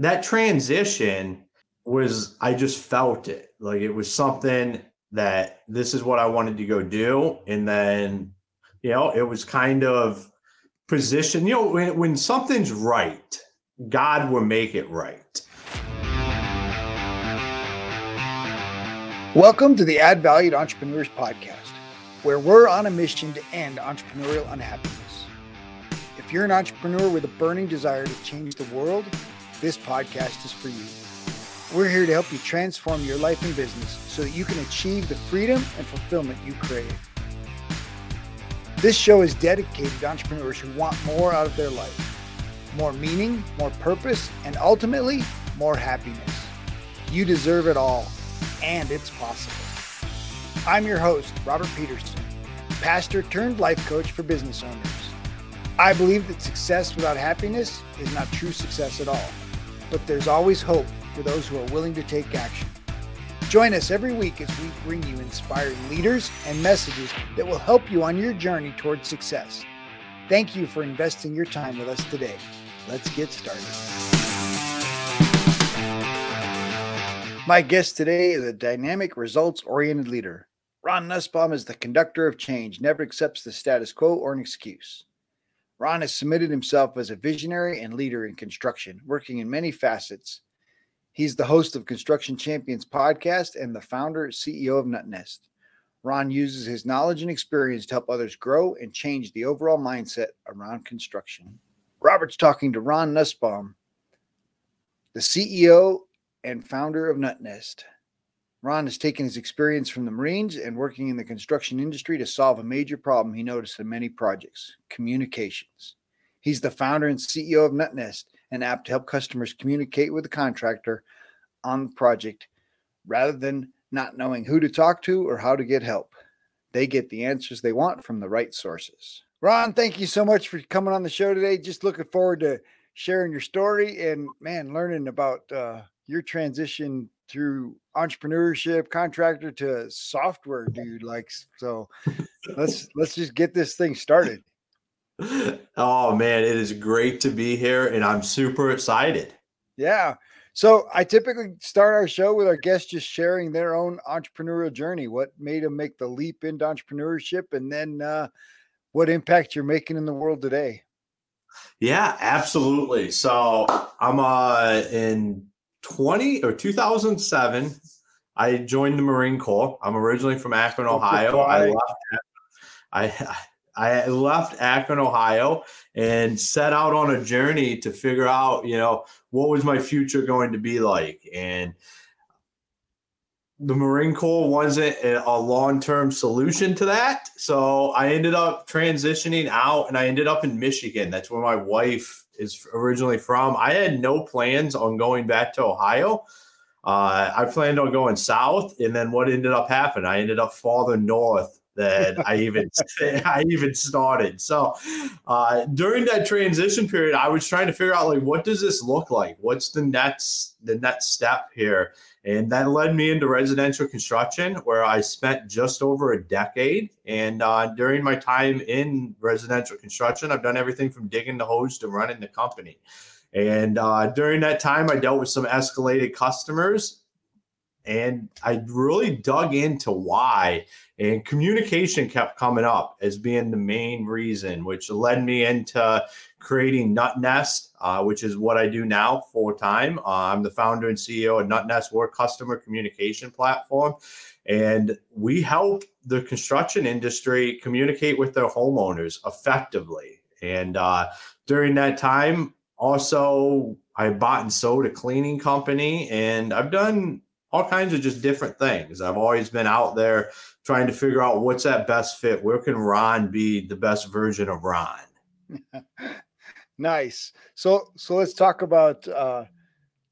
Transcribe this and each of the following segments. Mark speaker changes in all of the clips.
Speaker 1: that transition was I just felt it. Like it was something that this is what I wanted to go do. And then, you know, it was kind of position, you know, when, when something's right, God will make it right.
Speaker 2: Welcome to the Add Valued Entrepreneurs Podcast, where we're on a mission to end entrepreneurial unhappiness. If you're an entrepreneur with a burning desire to change the world, this podcast is for you. We're here to help you transform your life and business so that you can achieve the freedom and fulfillment you crave. This show is dedicated to entrepreneurs who want more out of their life more meaning, more purpose, and ultimately, more happiness. You deserve it all, and it's possible. I'm your host, Robert Peterson, pastor turned life coach for business owners. I believe that success without happiness is not true success at all, but there's always hope for those who are willing to take action. Join us every week as we bring you inspiring leaders and messages that will help you on your journey towards success. Thank you for investing your time with us today. Let's get started. My guest today is a dynamic, results oriented leader. Ron Nussbaum is the conductor of change, never accepts the status quo or an excuse. Ron has submitted himself as a visionary and leader in construction, working in many facets He's the host of Construction Champions podcast and the founder CEO of NuttNest. Ron uses his knowledge and experience to help others grow and change the overall mindset around construction. Robert's talking to Ron Nussbaum, the CEO and founder of NuttNest. Ron has taken his experience from the Marines and working in the construction industry to solve a major problem he noticed in many projects communications. He's the founder and CEO of NuttNest an app to help customers communicate with the contractor on the project rather than not knowing who to talk to or how to get help. They get the answers they want from the right sources. Ron, thank you so much for coming on the show today. Just looking forward to sharing your story and man, learning about uh, your transition through entrepreneurship, contractor to a software dude. Like, so let's let's just get this thing started
Speaker 1: oh man, it is great to be here and I'm super excited.
Speaker 2: Yeah. So I typically start our show with our guests just sharing their own entrepreneurial journey. What made them make the leap into entrepreneurship and then uh, what impact you're making in the world today?
Speaker 1: Yeah, absolutely. So I'm uh in 20 or 2007 I joined the Marine Corps. I'm originally from Akron, Ohio. I left I I left Akron, Ohio, and set out on a journey to figure out, you know, what was my future going to be like. And the Marine Corps wasn't a long term solution to that. So I ended up transitioning out and I ended up in Michigan. That's where my wife is originally from. I had no plans on going back to Ohio. Uh, I planned on going south. And then what ended up happening? I ended up farther north that I even I even started. So uh, during that transition period, I was trying to figure out like what does this look like? What's the next the next step here? And that led me into residential construction, where I spent just over a decade. And uh, during my time in residential construction, I've done everything from digging the hose to running the company. And uh, during that time, I dealt with some escalated customers and I really dug into why. And communication kept coming up as being the main reason, which led me into creating NuttNest, uh, which is what I do now full time. Uh, I'm the founder and CEO of NuttNest, Work Customer Communication Platform. And we help the construction industry communicate with their homeowners effectively. And uh, during that time, also, I bought and sold a cleaning company, and I've done all kinds of just different things. I've always been out there trying to figure out what's that best fit. Where can Ron be the best version of Ron?
Speaker 2: nice. So so let's talk about uh,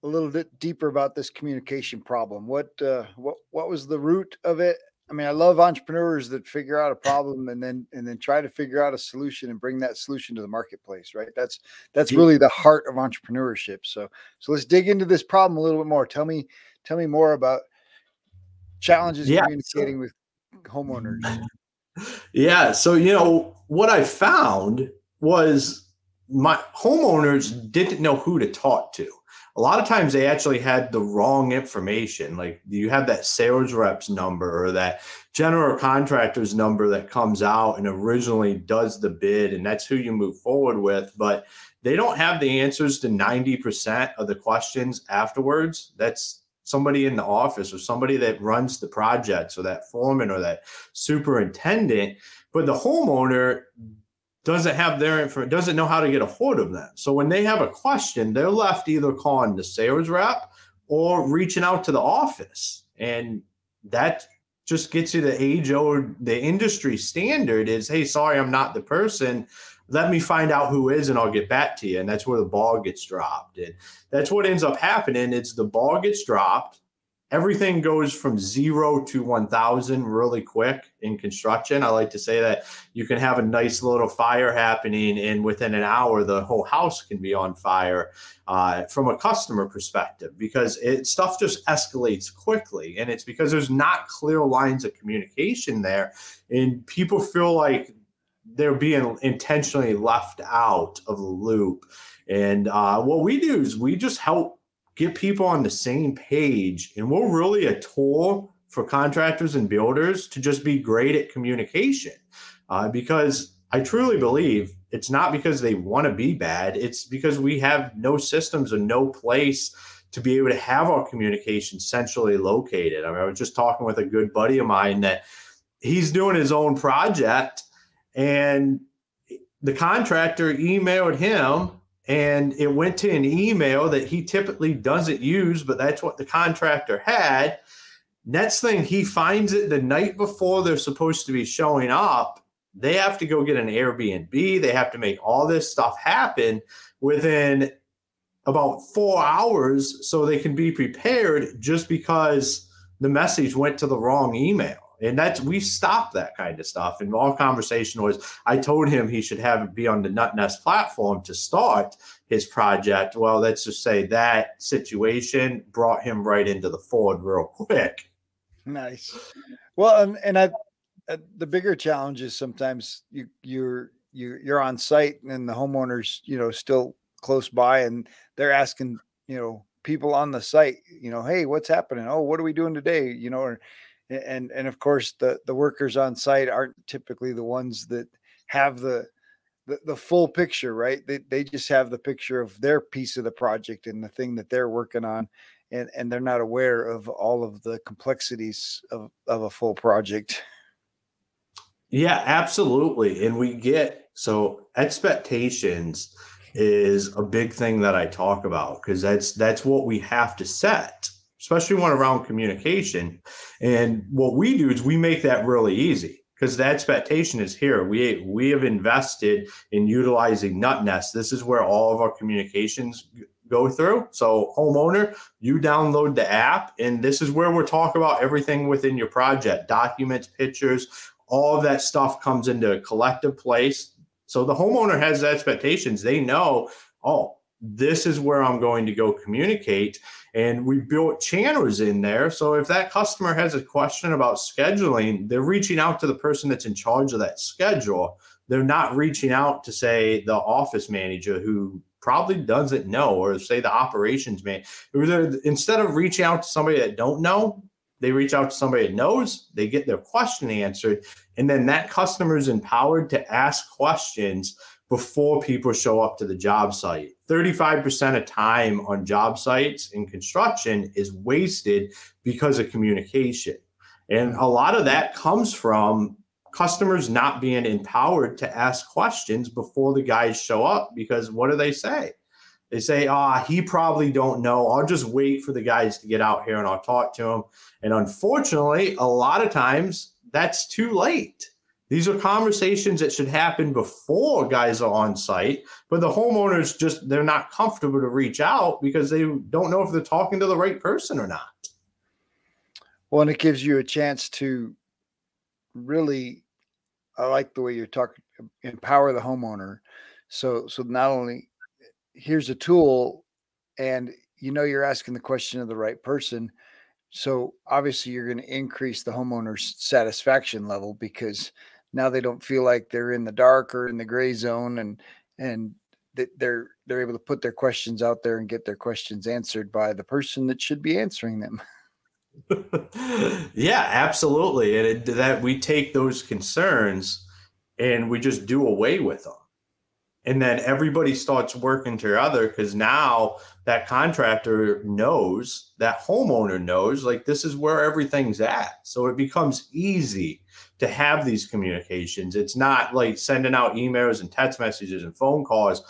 Speaker 2: a little bit deeper about this communication problem. What uh, what what was the root of it? I mean, I love entrepreneurs that figure out a problem and then and then try to figure out a solution and bring that solution to the marketplace, right? That's that's really the heart of entrepreneurship. So so let's dig into this problem a little bit more. Tell me Tell me more about challenges yeah. communicating with homeowners.
Speaker 1: Yeah. So, you know, what I found was my homeowners didn't know who to talk to. A lot of times they actually had the wrong information. Like you have that sales rep's number or that general contractor's number that comes out and originally does the bid, and that's who you move forward with. But they don't have the answers to 90% of the questions afterwards. That's somebody in the office or somebody that runs the project or that foreman or that superintendent but the homeowner doesn't have their info doesn't know how to get a hold of them. So when they have a question they're left either calling the sales rep or reaching out to the office. And that just gets you the age old the industry standard is hey sorry i'm not the person let me find out who is and I'll get back to you. And that's where the ball gets dropped. And that's what ends up happening. It's the ball gets dropped. Everything goes from zero to 1,000 really quick in construction. I like to say that you can have a nice little fire happening, and within an hour, the whole house can be on fire uh, from a customer perspective because it, stuff just escalates quickly. And it's because there's not clear lines of communication there. And people feel like they're being intentionally left out of the loop. And uh, what we do is we just help get people on the same page. And we're really a tool for contractors and builders to just be great at communication. Uh, because I truly believe it's not because they want to be bad, it's because we have no systems and no place to be able to have our communication centrally located. I, mean, I was just talking with a good buddy of mine that he's doing his own project and the contractor emailed him and it went to an email that he typically doesn't use, but that's what the contractor had. Next thing, he finds it the night before they're supposed to be showing up. They have to go get an Airbnb. They have to make all this stuff happen within about four hours so they can be prepared just because the message went to the wrong email and that's we stopped that kind of stuff. And our conversation was, I told him he should have it be on the NuttNest platform to start his project. Well, let's just say that situation brought him right into the fold real quick.
Speaker 2: Nice. Well, and, and I, uh, the bigger challenge is sometimes you you're you you're on site and the homeowners you know still close by and they're asking you know people on the site you know hey what's happening oh what are we doing today you know or and and of course the the workers on site aren't typically the ones that have the the, the full picture right? They, they just have the picture of their piece of the project and the thing that they're working on and and they're not aware of all of the complexities of of a full project.
Speaker 1: Yeah absolutely and we get so expectations is a big thing that i talk about because that's that's what we have to set especially one around communication. And what we do is we make that really easy because the expectation is here. We we have invested in utilizing NuttNest. This is where all of our communications go through. So homeowner, you download the app, and this is where we're talking about everything within your project, documents, pictures, all of that stuff comes into a collective place. So the homeowner has expectations. They know, oh, this is where I'm going to go communicate. And we built channels in there. So if that customer has a question about scheduling, they're reaching out to the person that's in charge of that schedule. They're not reaching out to, say, the office manager who probably doesn't know, or say the operations man. Instead of reaching out to somebody that don't know, they reach out to somebody that knows, they get their question answered, and then that customer is empowered to ask questions before people show up to the job site. 35% of time on job sites in construction is wasted because of communication. And a lot of that comes from customers not being empowered to ask questions before the guys show up because what do they say? They say, "Ah, oh, he probably don't know. I'll just wait for the guys to get out here and I'll talk to him." And unfortunately, a lot of times that's too late these are conversations that should happen before guys are on site, but the homeowners just they're not comfortable to reach out because they don't know if they're talking to the right person or not.
Speaker 2: Well, and it gives you a chance to really I like the way you're talking empower the homeowner. So so not only here's a tool and you know you're asking the question of the right person. So obviously you're going to increase the homeowner's satisfaction level because now they don't feel like they're in the dark or in the gray zone and and they're they're able to put their questions out there and get their questions answered by the person that should be answering them.
Speaker 1: yeah, absolutely. And it, that we take those concerns and we just do away with them. And then everybody starts working together because now that contractor knows, that homeowner knows, like this is where everything's at. So it becomes easy to have these communications. It's not like sending out emails and text messages and phone calls,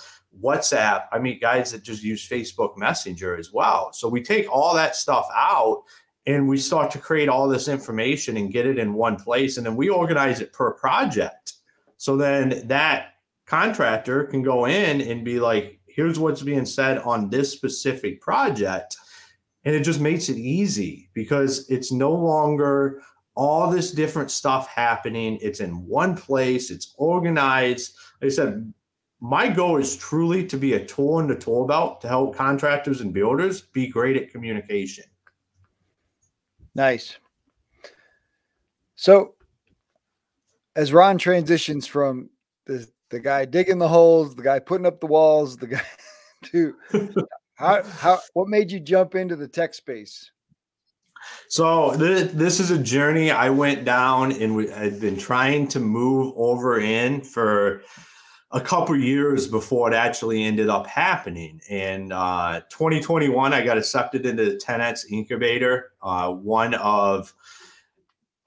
Speaker 1: WhatsApp. I mean, guys that just use Facebook Messenger as well. So we take all that stuff out and we start to create all this information and get it in one place. And then we organize it per project. So then that contractor can go in and be like, here's what's being said on this specific project. And it just makes it easy because it's no longer all this different stuff happening. It's in one place, it's organized. Like I said, my goal is truly to be a tool in the tool belt to help contractors and builders be great at communication.
Speaker 2: Nice. So, as Ron transitions from the the guy digging the holes, the guy putting up the walls, the guy to how how what made you jump into the tech space?
Speaker 1: So th- this is a journey I went down, and we, I've been trying to move over in for a couple years before it actually ended up happening. And uh, 2021, I got accepted into the 10x incubator, uh, one of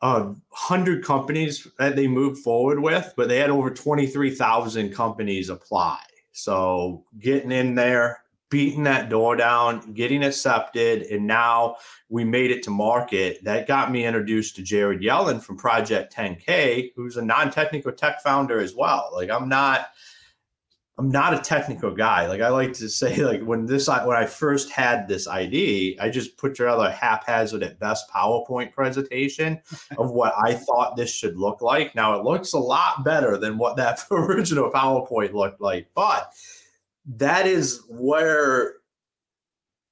Speaker 1: a hundred companies that they moved forward with, but they had over 23,000 companies apply. So getting in there, beating that door down, getting accepted, and now we made it to market. That got me introduced to Jared Yellen from Project 10K, who's a non-technical tech founder as well. Like I'm not I'm not a technical guy. Like I like to say, like when this when I first had this ID, I just put together a haphazard at best PowerPoint presentation of what I thought this should look like. Now it looks a lot better than what that original PowerPoint looked like, but that is where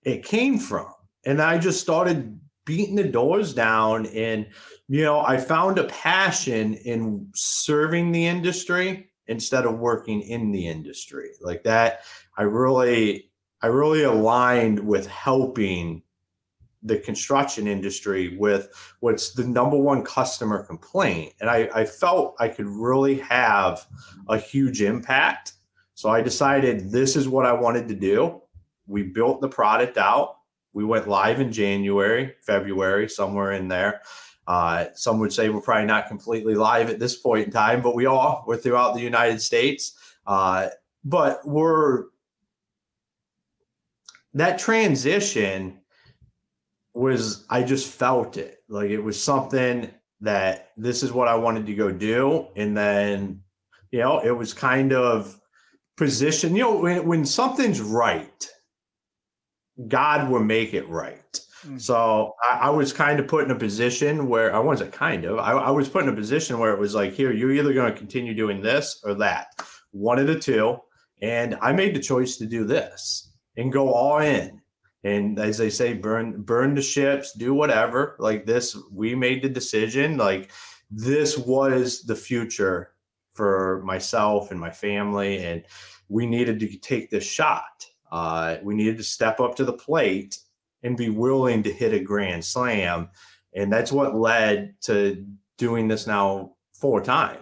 Speaker 1: it came from. And I just started beating the doors down and you know, I found a passion in serving the industry instead of working in the industry like that i really i really aligned with helping the construction industry with what's the number one customer complaint and I, I felt i could really have a huge impact so i decided this is what i wanted to do we built the product out we went live in january february somewhere in there uh, some would say we're probably not completely live at this point in time, but we are. We're throughout the United States. Uh, but we're that transition was, I just felt it. Like it was something that this is what I wanted to go do. And then, you know, it was kind of position, you know, when, when something's right, God will make it right. Mm. So I, I, was kind of put in a position where I wasn't kind of, I, I was put in a position where it was like, here, you're either going to continue doing this or that, one of the two. And I made the choice to do this and go all in. And as they say, burn, burn the ships, do whatever. Like this, we made the decision. Like this was the future for myself and my family. And we needed to take this shot. Uh, we needed to step up to the plate and be willing to hit a grand slam. And that's what led to doing this now four time.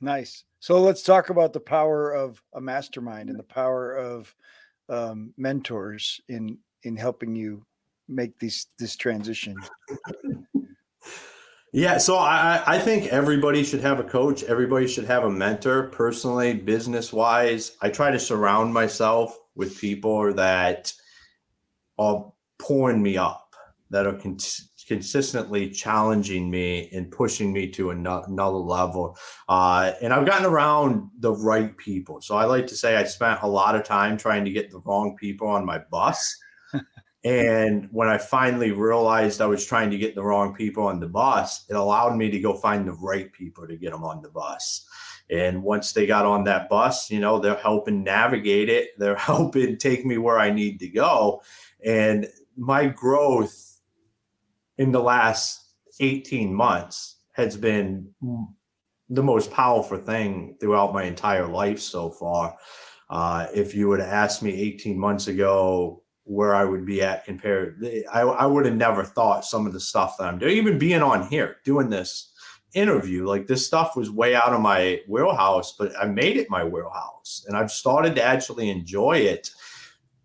Speaker 2: Nice. So let's talk about the power of a mastermind and the power of um, mentors in in helping you make these this transition.
Speaker 1: Yeah, so I, I think everybody should have a coach. Everybody should have a mentor. Personally, business wise, I try to surround myself with people that are pouring me up, that are con- consistently challenging me and pushing me to another level. Uh, and I've gotten around the right people. So I like to say I spent a lot of time trying to get the wrong people on my bus. And when I finally realized I was trying to get the wrong people on the bus, it allowed me to go find the right people to get them on the bus. And once they got on that bus, you know, they're helping navigate it. They're helping take me where I need to go. And my growth in the last 18 months has been the most powerful thing throughout my entire life so far. Uh, if you would have asked me 18 months ago where I would be at compared, I, I would have never thought some of the stuff that I'm doing, even being on here, doing this interview, like this stuff was way out of my wheelhouse, but I made it my wheelhouse and I've started to actually enjoy it.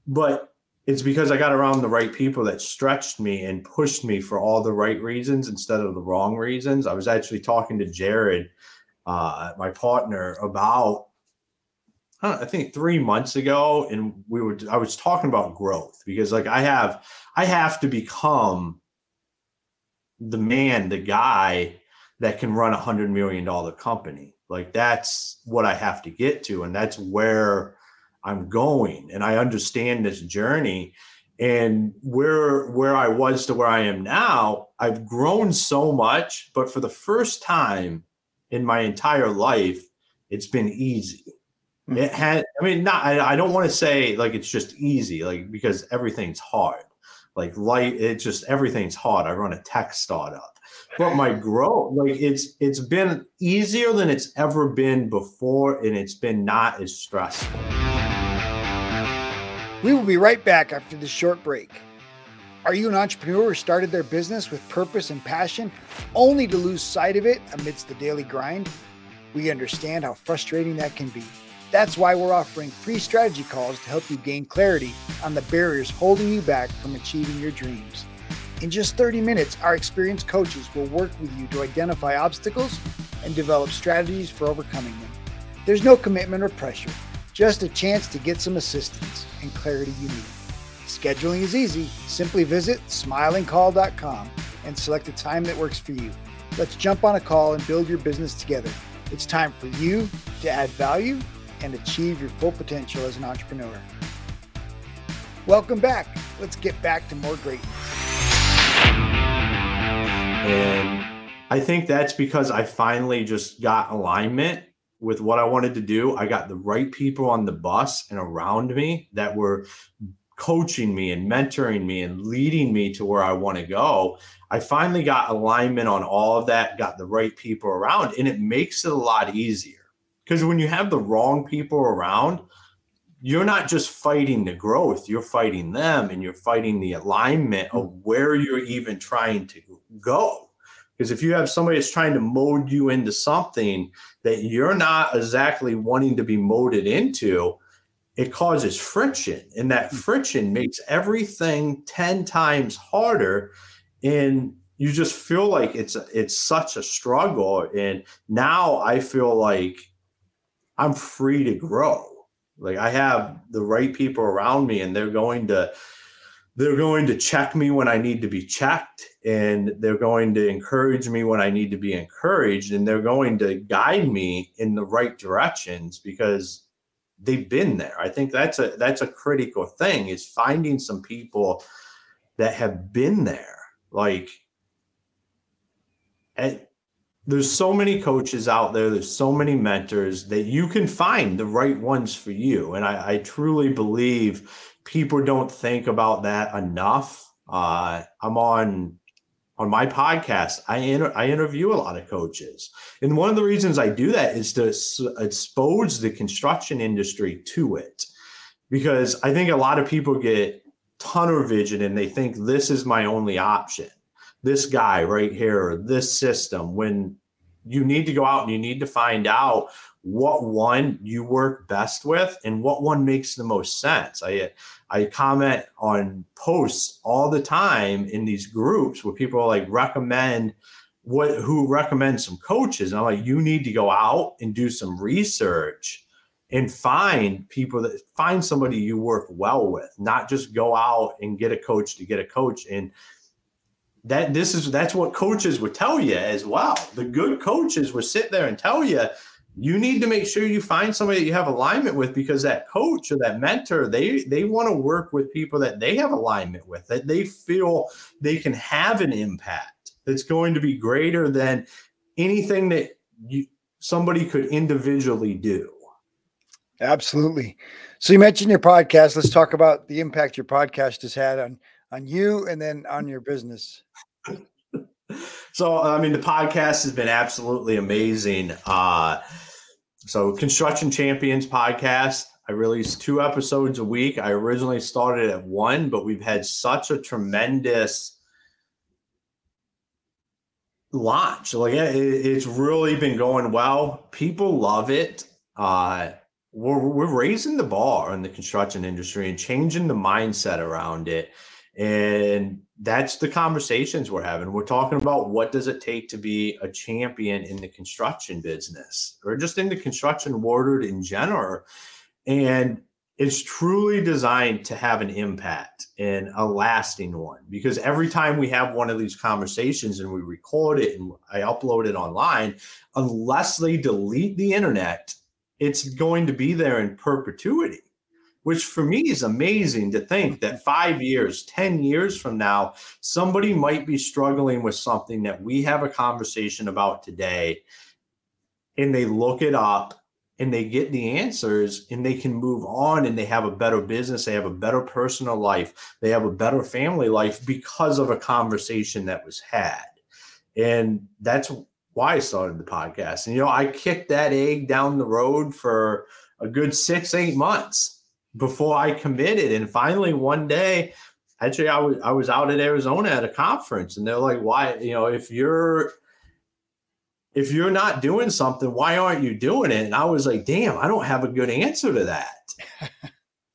Speaker 1: But it's because I got around the right people that stretched me and pushed me for all the right reasons instead of the wrong reasons. I was actually talking to Jared, uh, my partner, about I, think three months ago, and we were I was talking about growth because like I have I have to become the man, the guy that can run a hundred million dollar company. Like that's what I have to get to, and that's where I'm going and I understand this journey and where where I was to where I am now, I've grown so much, but for the first time in my entire life, it's been easy. Mm-hmm. It had, I mean, not, I, I don't want to say like it's just easy, like because everything's hard. Like light, it's just everything's hard. I run a tech startup, but my growth, like it's it's been easier than it's ever been before, and it's been not as stressful.
Speaker 2: We will be right back after this short break. Are you an entrepreneur who started their business with purpose and passion only to lose sight of it amidst the daily grind? We understand how frustrating that can be. That's why we're offering free strategy calls to help you gain clarity on the barriers holding you back from achieving your dreams. In just 30 minutes, our experienced coaches will work with you to identify obstacles and develop strategies for overcoming them. There's no commitment or pressure, just a chance to get some assistance and clarity you need. Scheduling is easy. Simply visit smilingcall.com and select a time that works for you. Let's jump on a call and build your business together. It's time for you to add value and achieve your full potential as an entrepreneur. Welcome back. Let's get back to more greatness.
Speaker 1: And I think that's because I finally just got alignment with what I wanted to do. I got the right people on the bus and around me that were coaching me and mentoring me and leading me to where I want to go. I finally got alignment on all of that, got the right people around, and it makes it a lot easier. Because when you have the wrong people around, you're not just fighting the growth, you're fighting them and you're fighting the alignment of where you're even trying to go. Because if you have somebody that's trying to mold you into something that you're not exactly wanting to be molded into, it causes friction. And that hmm. friction makes everything 10 times harder. And you just feel like it's it's such a struggle. And now I feel like I'm free to grow. Like I have the right people around me and they're going to they're going to check me when I need to be checked, and they're going to encourage me when I need to be encouraged, and they're going to guide me in the right directions because they've been there. I think that's a that's a critical thing is finding some people that have been there. Like, there's so many coaches out there. There's so many mentors that you can find the right ones for you, and I, I truly believe people don't think about that enough. Uh, I'm on on my podcast. I inter- I interview a lot of coaches, and one of the reasons I do that is to s- expose the construction industry to it, because I think a lot of people get tunnel vision and they think this is my only option. This guy right here, or this system. When you need to go out and you need to find out what one you work best with and what one makes the most sense. I I comment on posts all the time in these groups where people like recommend what who recommend some coaches. And I'm like, you need to go out and do some research and find people that find somebody you work well with, not just go out and get a coach to get a coach. And that this is that's what coaches would tell you as well. The good coaches would sit there and tell you you need to make sure you find somebody that you have alignment with because that coach or that mentor they they want to work with people that they have alignment with that they feel they can have an impact that's going to be greater than anything that you somebody could individually do
Speaker 2: absolutely so you mentioned your podcast let's talk about the impact your podcast has had on on you and then on your business
Speaker 1: so i mean the podcast has been absolutely amazing uh so, Construction Champions podcast. I release two episodes a week. I originally started at one, but we've had such a tremendous launch. Like it, it's really been going well. People love it. Uh, we're, we're raising the bar in the construction industry and changing the mindset around it. And that's the conversations we're having. We're talking about what does it take to be a champion in the construction business or just in the construction world in general. And it's truly designed to have an impact and a lasting one because every time we have one of these conversations and we record it and I upload it online, unless they delete the internet, it's going to be there in perpetuity which for me is amazing to think that mm-hmm. five years, 10 years from now, somebody might be struggling with something that we have a conversation about today. And they look it up and they get the answers and they can move on and they have a better business. They have a better personal life. They have a better family life because of a conversation that was had. And that's why I started the podcast. And, you know, I kicked that egg down the road for a good six, eight months before I committed. And finally, one day, actually, I was I was out at Arizona at a conference, and they're like, "Why? You know, if you're if you're not doing something, why aren't you doing it?" And I was like, "Damn, I don't have a good answer to that."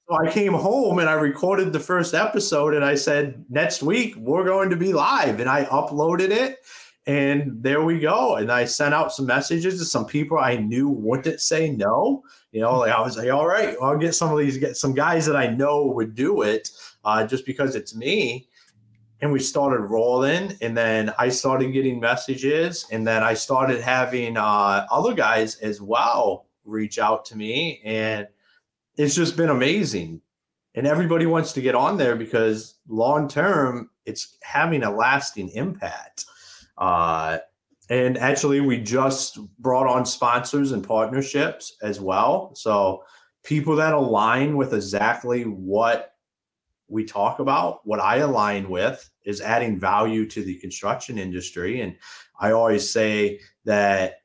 Speaker 1: so I came home and I recorded the first episode, and I said, "Next week we're going to be live," and I uploaded it. And there we go. And I sent out some messages to some people I knew wouldn't say no. You know, like I was like, all right, I'll get some of these, get some guys that I know would do it uh, just because it's me. And we started rolling. And then I started getting messages. And then I started having uh, other guys as well reach out to me. And it's just been amazing. And everybody wants to get on there because long term, it's having a lasting impact. Uh, and actually, we just brought on sponsors and partnerships as well. So, people that align with exactly what we talk about, what I align with, is adding value to the construction industry. And I always say that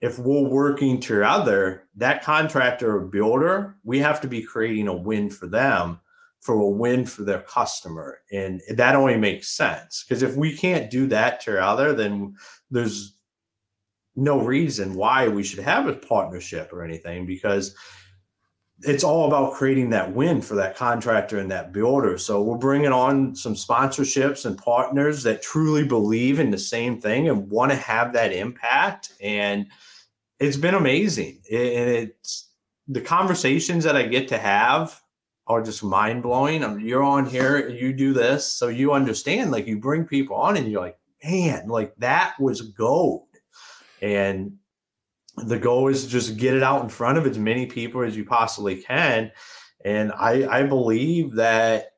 Speaker 1: if we're working together, that contractor or builder, we have to be creating a win for them for a win for their customer. And that only makes sense because if we can't do that to other, then there's no reason why we should have a partnership or anything because it's all about creating that win for that contractor and that builder. So we're bringing on some sponsorships and partners that truly believe in the same thing and want to have that impact. And it's been amazing. And it's the conversations that I get to have are just mind blowing. I mean, you're on here, you do this, so you understand. Like you bring people on, and you're like, man, like that was gold. And the goal is to just get it out in front of as many people as you possibly can. And I, I believe that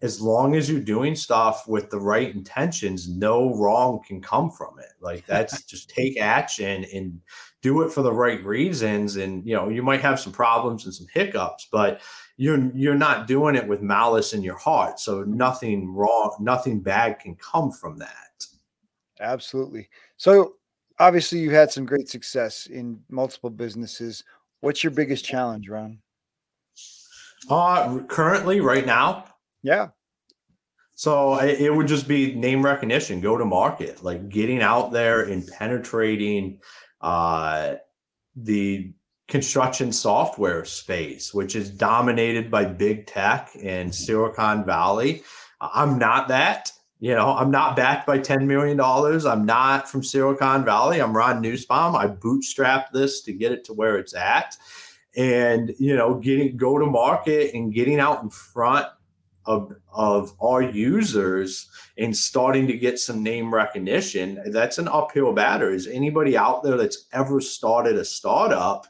Speaker 1: as long as you're doing stuff with the right intentions, no wrong can come from it. Like that's just take action and do it for the right reasons. And you know, you might have some problems and some hiccups, but you're you're not doing it with malice in your heart. So nothing wrong, nothing bad can come from that.
Speaker 2: Absolutely. So obviously you've had some great success in multiple businesses. What's your biggest challenge, Ron?
Speaker 1: Uh currently right now?
Speaker 2: Yeah.
Speaker 1: So it would just be name recognition, go to market, like getting out there and penetrating uh the construction software space, which is dominated by big tech and mm-hmm. Silicon Valley. I'm not that. You know, I'm not backed by $10 million. I'm not from Silicon Valley. I'm Ron Nussbaum. I bootstrapped this to get it to where it's at. And, you know, getting go to market and getting out in front of, of our users and starting to get some name recognition, that's an uphill battle. Is anybody out there that's ever started a startup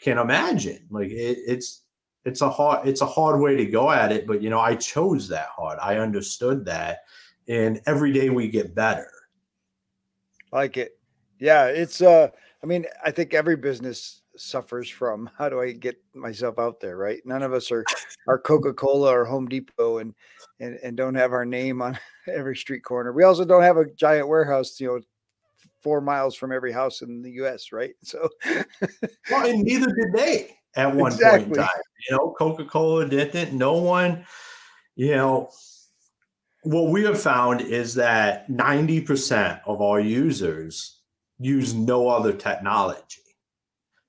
Speaker 1: can imagine. Like it, it's it's a hard it's a hard way to go at it, but you know, I chose that hard. I understood that, and every day we get better.
Speaker 2: Like it, yeah. It's uh, I mean, I think every business suffers from how do I get myself out there, right? None of us are are Coca Cola or Home Depot, and and and don't have our name on every street corner. We also don't have a giant warehouse, you know, four miles from every house in the U.S. Right? So,
Speaker 1: well, and neither did they. at one exactly. point in time. You know, Coca Cola didn't. No one, you know, what we have found is that 90% of our users use no other technology.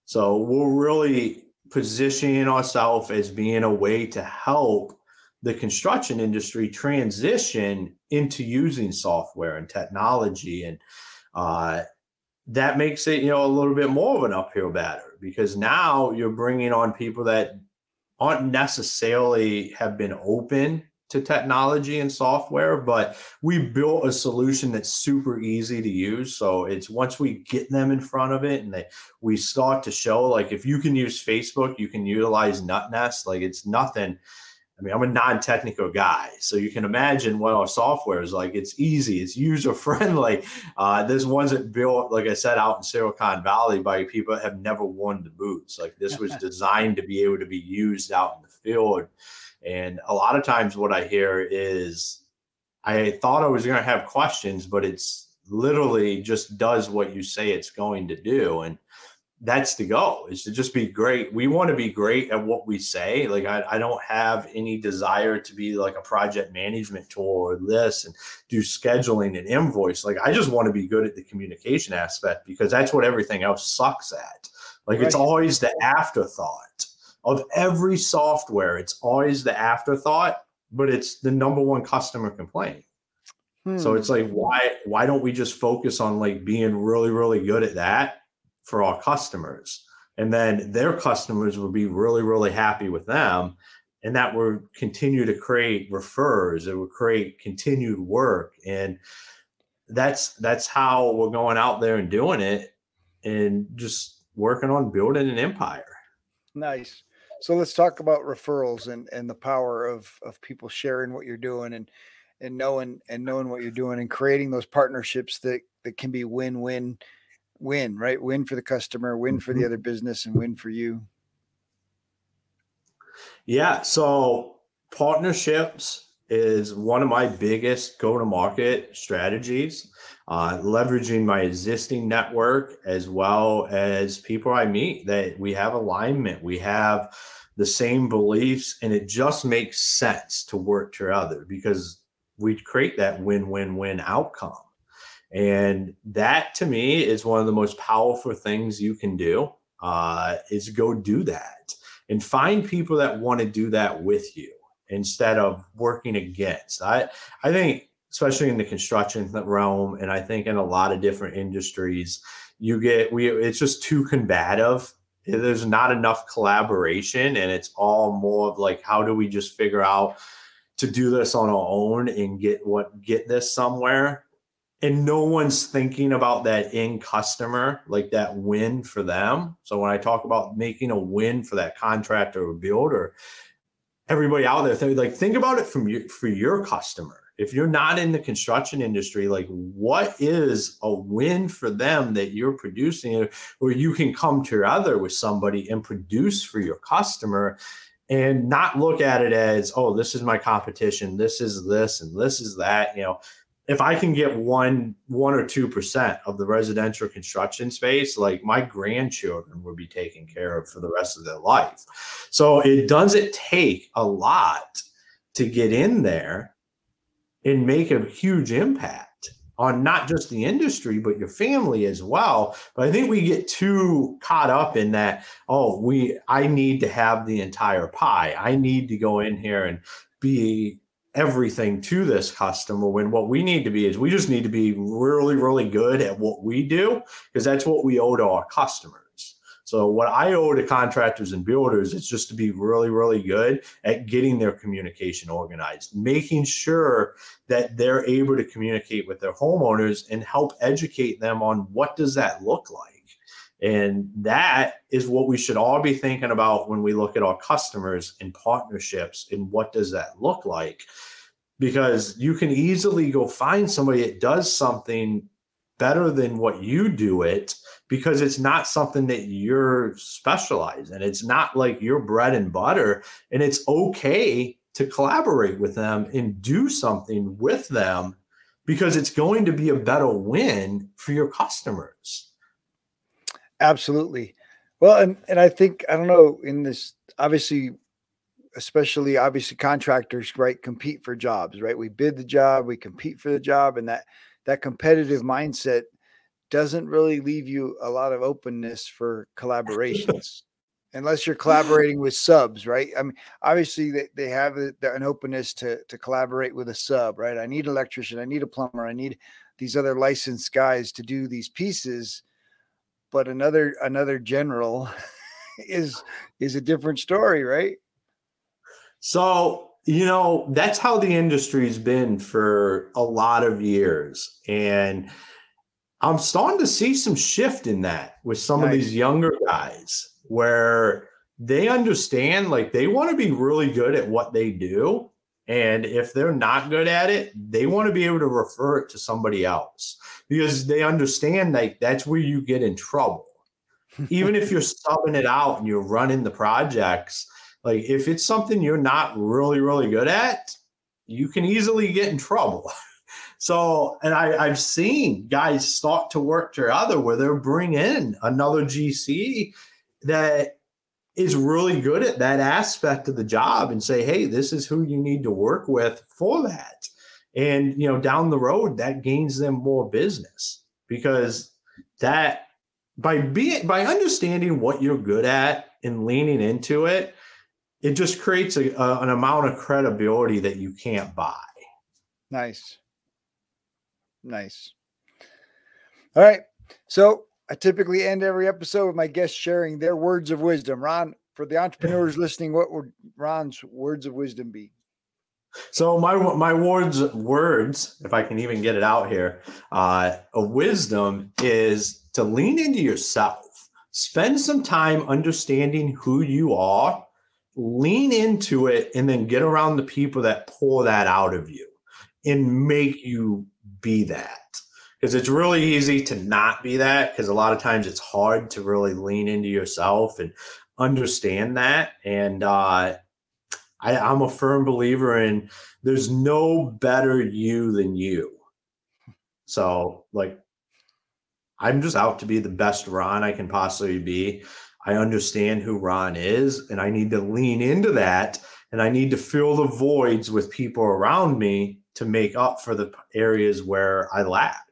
Speaker 1: So we're really positioning ourselves as being a way to help the construction industry transition into using software and technology and uh, that makes it you know a little bit more of an uphill battle because now you're bringing on people that aren't necessarily have been open to technology and software, but we built a solution that's super easy to use. So it's once we get them in front of it and they we start to show like if you can use Facebook, you can utilize NuttNest. Like it's nothing. I mean, I'm a non-technical guy, so you can imagine what our software is like. It's easy, it's user-friendly. Uh, there's ones that built, like I said, out in Silicon Valley by people that have never worn the boots. Like this was designed to be able to be used out in the field. And a lot of times, what I hear is, I thought I was going to have questions, but it's literally just does what you say it's going to do. And that's the goal is to just be great. We want to be great at what we say. Like I, I, don't have any desire to be like a project management tool or this and do scheduling and invoice. Like I just want to be good at the communication aspect because that's what everything else sucks at. Like right. it's always the afterthought of every software. It's always the afterthought, but it's the number one customer complaint. Hmm. So it's like why why don't we just focus on like being really really good at that for our customers. And then their customers will be really, really happy with them. And that will continue to create refers, it will create continued work. And that's that's how we're going out there and doing it and just working on building an empire.
Speaker 2: Nice. So let's talk about referrals and, and the power of of people sharing what you're doing and and knowing and knowing what you're doing and creating those partnerships that that can be win-win win, right? Win for the customer, win for the mm-hmm. other business, and win for you.
Speaker 1: Yeah. So partnerships is one of my biggest go to market strategies, uh, leveraging my existing network as well as people I meet that we have alignment, we have the same beliefs, and it just makes sense to work together because we create that win win win outcome. And that to me is one of the most powerful things you can do uh, is go do that and find people that want to do that with you instead of working against. I, I think, especially in the construction realm, and I think in a lot of different industries, you get, we, it's just too combative. There's not enough collaboration and it's all more of like, how do we just figure out to do this on our own and get what, get this somewhere and no one's thinking about that end customer, like that win for them. So when I talk about making a win for that contractor or builder, everybody out there, think, like think about it from your for your customer. If you're not in the construction industry, like what is a win for them that you're producing, or you can come together with somebody and produce for your customer, and not look at it as, oh, this is my competition, this is this, and this is that. You know, if I can get one one or two percent of the residential construction space, like my grandchildren would be taken care of for the rest of their life. So it doesn't take a lot to get in there and make a huge impact on not just the industry but your family as well but i think we get too caught up in that oh we i need to have the entire pie i need to go in here and be everything to this customer when what we need to be is we just need to be really really good at what we do because that's what we owe to our customers. So what i owe to contractors and builders is just to be really really good at getting their communication organized making sure that they're able to communicate with their homeowners and help educate them on what does that look like and that is what we should all be thinking about when we look at our customers and partnerships and what does that look like? Because you can easily go find somebody that does something better than what you do it because it's not something that you're specialized in. It's not like your bread and butter. And it's okay to collaborate with them and do something with them because it's going to be a better win for your customers.
Speaker 2: Absolutely. Well, and and I think I don't know in this obviously especially obviously contractors right compete for jobs right? We bid the job we compete for the job and that that competitive mindset doesn't really leave you a lot of openness for collaborations unless you're collaborating with subs right? I mean obviously they, they have a, an openness to to collaborate with a sub right? I need an electrician i need a plumber i need these other licensed guys to do these pieces but another another general is is a different story right
Speaker 1: so, you know, that's how the industry's been for a lot of years. And I'm starting to see some shift in that with some nice. of these younger guys where they understand like they want to be really good at what they do. And if they're not good at it, they want to be able to refer it to somebody else because they understand like that's where you get in trouble. Even if you're subbing it out and you're running the projects, like if it's something you're not really, really good at, you can easily get in trouble. so, and I, I've seen guys start to work together where they're bring in another GC that is really good at that aspect of the job and say, hey, this is who you need to work with for that. And you know, down the road, that gains them more business because that by being by understanding what you're good at and leaning into it, it just creates a, a, an amount of credibility that you can't buy.
Speaker 2: Nice. Nice. All right. So I typically end every episode with my guests sharing their words of wisdom. Ron, for the entrepreneurs listening, what would Ron's words of wisdom be?
Speaker 1: So my my words words, if I can even get it out here, uh, a wisdom is to lean into yourself. Spend some time understanding who you are lean into it and then get around the people that pull that out of you and make you be that because it's really easy to not be that because a lot of times it's hard to really lean into yourself and understand that and uh, I, i'm a firm believer in there's no better you than you so like i'm just out to be the best ron i can possibly be I understand who Ron is, and I need to lean into that. And I need to fill the voids with people around me to make up for the areas where I lack.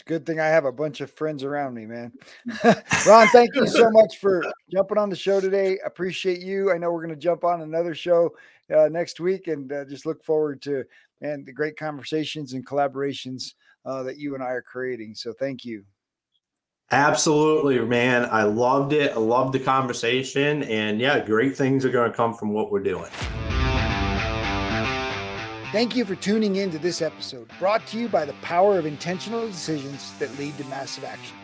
Speaker 2: It's a good thing I have a bunch of friends around me, man. Ron, thank you so much for jumping on the show today. Appreciate you. I know we're going to jump on another show uh, next week, and uh, just look forward to and the great conversations and collaborations uh, that you and I are creating. So, thank you.
Speaker 1: Absolutely, man. I loved it. I loved the conversation. And yeah, great things are going to come from what we're doing.
Speaker 2: Thank you for tuning in to this episode, brought to you by the power of intentional decisions that lead to massive action.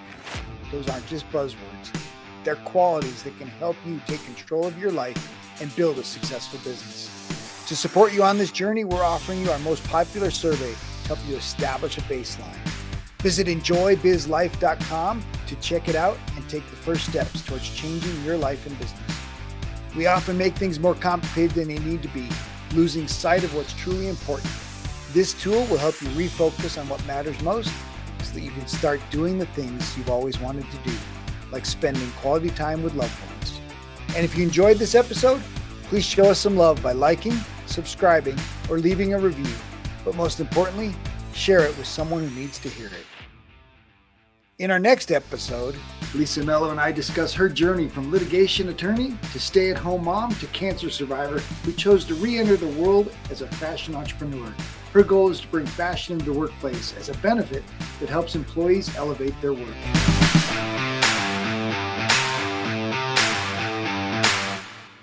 Speaker 2: Those aren't just buzzwords, they're qualities that can help you take control of your life and build a successful business. To support you on this journey, we're offering you our most popular survey to help you establish a baseline. Visit enjoybizlife.com to check it out and take the first steps towards changing your life and business. We often make things more complicated than they need to be, losing sight of what's truly important. This tool will help you refocus on what matters most so that you can start doing the things you've always wanted to do, like spending quality time with loved ones. And if you enjoyed this episode, please show us some love by liking, subscribing, or leaving a review. But most importantly, share it with someone who needs to hear it. In our next episode, Lisa Mello and I discuss her journey from litigation attorney to stay at home mom to cancer survivor who chose to re enter the world as a fashion entrepreneur. Her goal is to bring fashion into the workplace as a benefit that helps employees elevate their work.